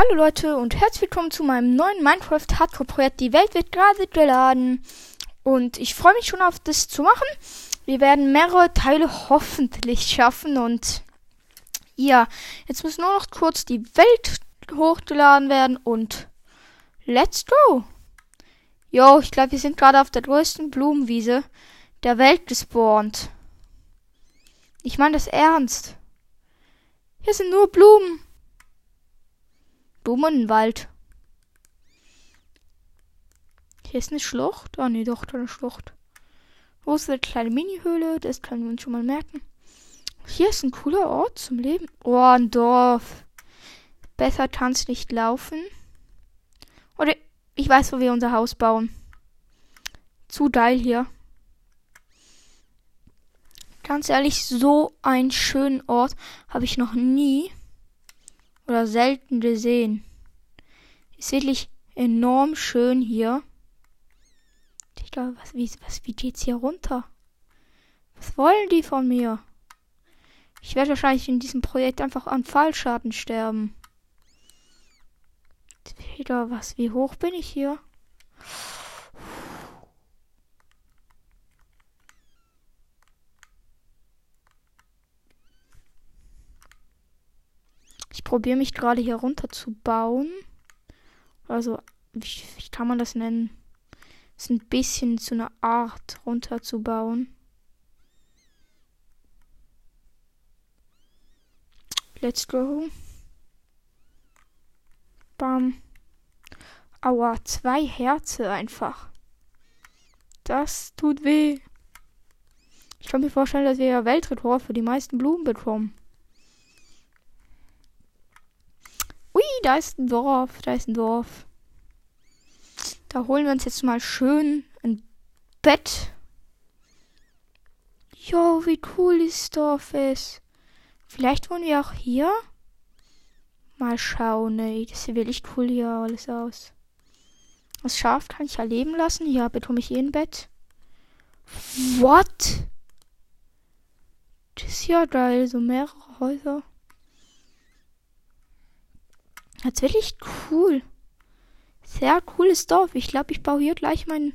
Hallo Leute und herzlich willkommen zu meinem neuen Minecraft Hardcore Projekt. Die Welt wird gerade geladen und ich freue mich schon auf das zu machen. Wir werden mehrere Teile hoffentlich schaffen und ja, jetzt muss nur noch kurz die Welt hochgeladen werden und let's go. Jo, ich glaube, wir sind gerade auf der größten Blumenwiese der Welt gespawnt. Ich meine das ernst. Hier sind nur Blumen. Blumenwald. Hier ist eine Schlucht. Oh nee, doch, da eine Schlucht. Wo ist eine kleine Mini-Höhle? Das können wir uns schon mal merken. Hier ist ein cooler Ort zum Leben. Oh, ein Dorf. Besser kann es nicht laufen. Oder ich weiß, wo wir unser Haus bauen. Zu geil hier. Ganz ehrlich, so einen schönen Ort habe ich noch nie oder selten gesehen. Ist wirklich enorm schön hier. Glaube, was, wie, was, wie geht's hier runter? Was wollen die von mir? Ich werde wahrscheinlich in diesem Projekt einfach an Fallschaden sterben. Wieder was? Wie hoch bin ich hier? Ich probiere mich gerade hier runter zu bauen. Also, wie, wie kann man das nennen? ist ein bisschen zu einer Art runter zu bauen. Let's go. Bam. Aua, zwei Herze einfach. Das tut weh. Ich kann mir vorstellen, dass wir ja Weltrekord für die meisten Blumen bekommen. Da ist ein Dorf, da ist ein Dorf. Da holen wir uns jetzt mal schön ein Bett. Jo, wie cool das Dorf ist. Vielleicht wohnen wir auch hier? Mal schauen, ey. Das sieht wirklich cool hier alles aus. Das Schaf kann ich ja leben lassen. Hier bekomme ich eh ein Bett. What? Das ist ja geil. So mehrere Häuser. Tatsächlich cool. Sehr cooles Dorf. Ich glaube, ich baue hier gleich mein.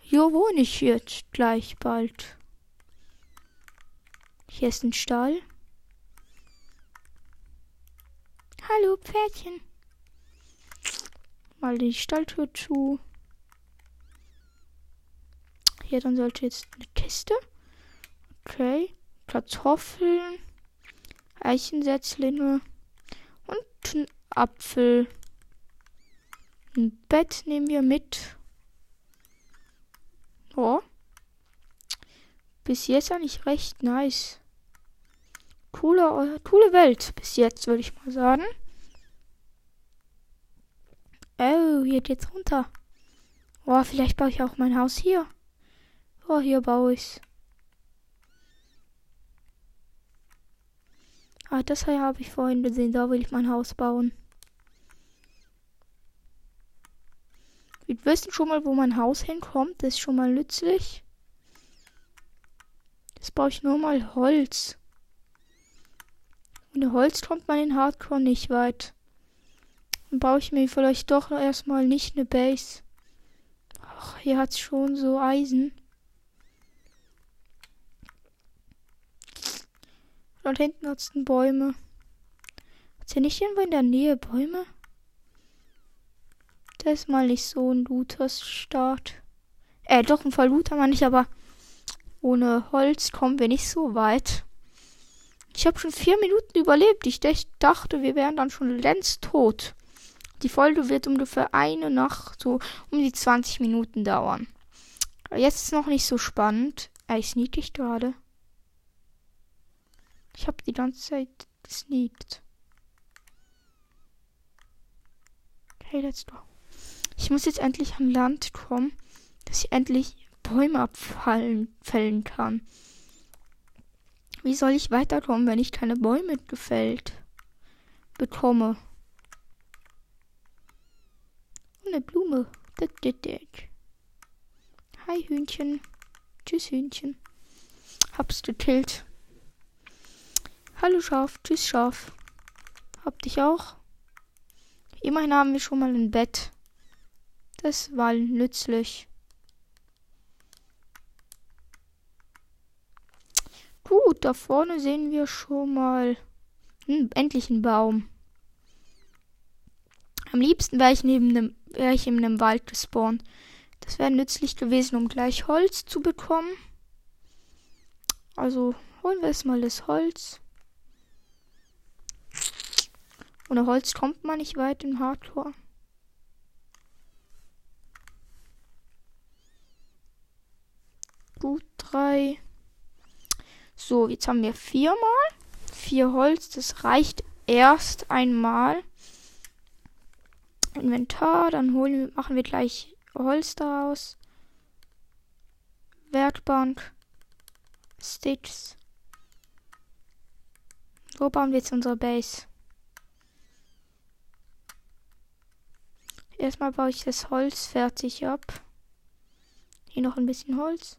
Hier wohne ich jetzt gleich bald. Hier ist ein Stall. Hallo, Pferdchen. Mal die Stalltür zu. Hier, dann sollte jetzt eine Kiste. Okay. Kartoffeln. Eichensetzlinge. Ein Apfel. Ein Bett nehmen wir mit. Oh. Bis jetzt eigentlich recht nice. Coole, coole Welt bis jetzt, würde ich mal sagen. Oh, hier geht's runter. Oh, vielleicht baue ich auch mein Haus hier. Oh, hier baue ich's. Ah, das habe ich vorhin gesehen. Da will ich mein Haus bauen. Wir wissen schon mal, wo mein Haus hinkommt. Das ist schon mal nützlich. Jetzt brauche ich nur mal Holz. Ohne Holz kommt man in Hardcore nicht weit. Dann baue ich mir vielleicht doch erstmal nicht eine Base. Ach, hier hat es schon so Eisen. Dort hinten es Bäume. Hat hier nicht irgendwo in der Nähe Bäume? Das ist mal nicht so ein Looters Start. Äh, doch, ein Fall Looter man nicht, aber ohne Holz kommen wir nicht so weit. Ich habe schon vier Minuten überlebt. Ich dachte, wir wären dann schon längst tot. Die Folge wird ungefähr eine Nacht, so um die 20 Minuten dauern. Jetzt ist noch nicht so spannend. Er ist niedlich gerade. Ich habe die ganze Zeit gesneakt. Okay, let's go. Ich muss jetzt endlich an Land kommen, dass ich endlich Bäume abfallen fällen kann. Wie soll ich weiterkommen, wenn ich keine Bäume gefällt bekomme? eine Blume. Hi Hühnchen. Tschüss Hühnchen. Hab's gekillt. Hallo Schaf, tschüss Schaf. Hab dich auch. Immerhin haben wir schon mal ein Bett. Das war nützlich. Gut, da vorne sehen wir schon mal hm, endlich einen Baum. Am liebsten wäre ich neben einem, wäre ich in einem Wald gespawnt. Das wäre nützlich gewesen, um gleich Holz zu bekommen. Also holen wir erstmal das Holz. Ohne Holz kommt man nicht weit im Hardcore. Gut, drei. So, jetzt haben wir viermal. Vier Holz, das reicht erst einmal. Inventar, dann holen, machen wir gleich Holz daraus. Werkbank. Sticks. Wo bauen wir jetzt unsere Base? Erstmal baue ich das Holz fertig ab. Hier noch ein bisschen Holz.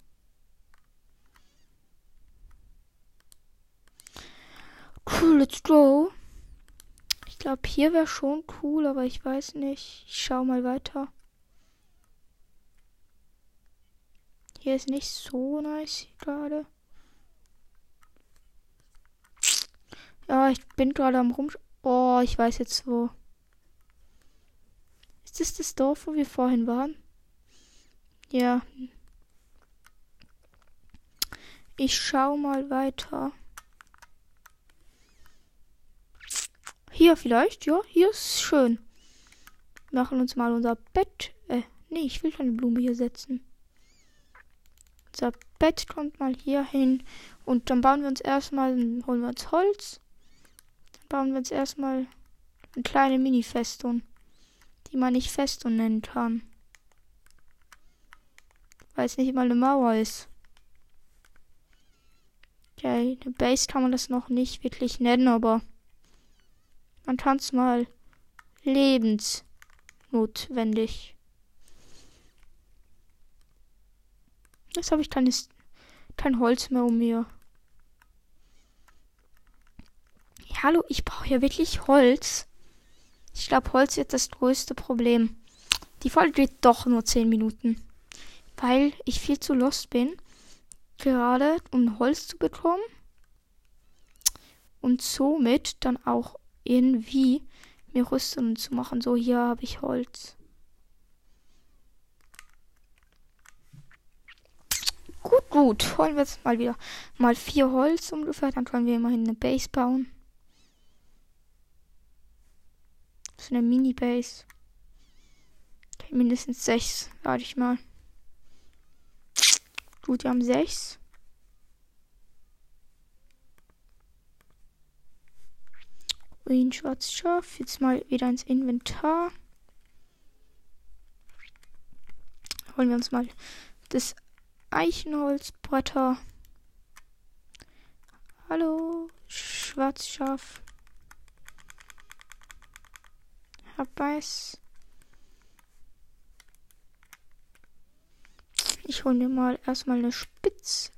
Cool, let's go. Ich glaube, hier wäre schon cool, aber ich weiß nicht. Ich schau mal weiter. Hier ist nicht so nice gerade. Ja, ich bin gerade am rum. Oh, ich weiß jetzt wo. Ist das das Dorf, wo wir vorhin waren? Ja. Ich schau mal weiter. Hier vielleicht, ja, hier ist schön. Machen uns mal unser Bett. Äh, nee, ich will keine Blume hier setzen. Unser Bett kommt mal hier hin. Und dann bauen wir uns erstmal, holen wir uns Holz bauen wir uns erstmal eine kleine Mini-Festung, die man nicht Festung nennen kann. Weil es nicht mal eine Mauer ist. Okay, eine Base kann man das noch nicht wirklich nennen, aber man kann es mal lebensnotwendig. Jetzt habe ich keines, kein Holz mehr um mir. hallo, ich brauche ja wirklich Holz. Ich glaube, Holz wird das größte Problem. Die Folge geht doch nur 10 Minuten. Weil ich viel zu lost bin. Gerade um Holz zu bekommen. Und somit dann auch irgendwie mir Rüstungen zu machen. So, hier habe ich Holz. Gut, gut. Holen wir jetzt mal wieder mal vier Holz ungefähr. Dann können wir immerhin eine Base bauen. So eine Mini-Base. Mindestens sechs, lade ich mal. Gut, wir haben sechs. Grün, schwarz, scharf. Jetzt mal wieder ins Inventar. Holen wir uns mal das Eichenholzbretter. Hallo, schwarz, Abbeiß. Ich hole mir mal erstmal eine Spitz.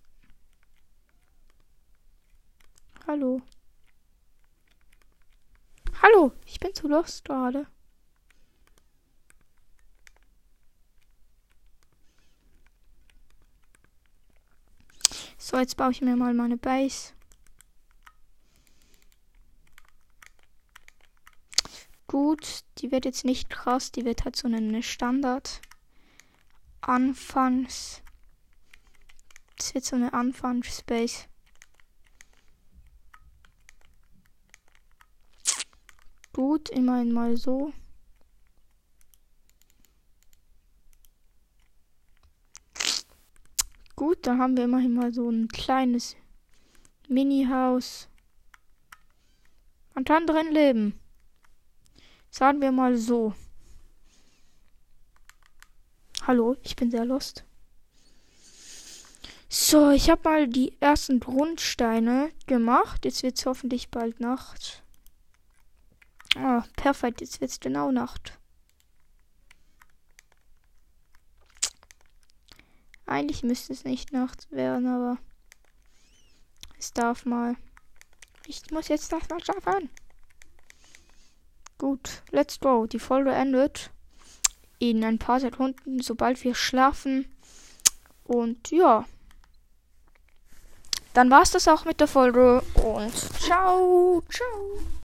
Hallo. Hallo, ich bin zu lost gerade. So, jetzt baue ich mir mal meine Base. Gut. Die wird jetzt nicht krass, die wird halt so eine Standard. Anfangs. Das wird so eine Anfangsspace. Gut, immerhin mal so. Gut, dann haben wir immerhin mal so ein kleines Mini-Haus. Man kann drin leben. Sagen wir mal so. Hallo, ich bin sehr lost. So, ich habe mal die ersten Grundsteine gemacht. Jetzt wird es hoffentlich bald Nacht. Ah, perfekt. Jetzt wird es genau Nacht. Eigentlich müsste es nicht Nacht werden, aber es darf mal. Ich muss jetzt das mal schaffen. Gut, let's go. Die Folge endet in ein paar Sekunden, sobald wir schlafen. Und ja. Dann war's das auch mit der Folge und ciao, ciao.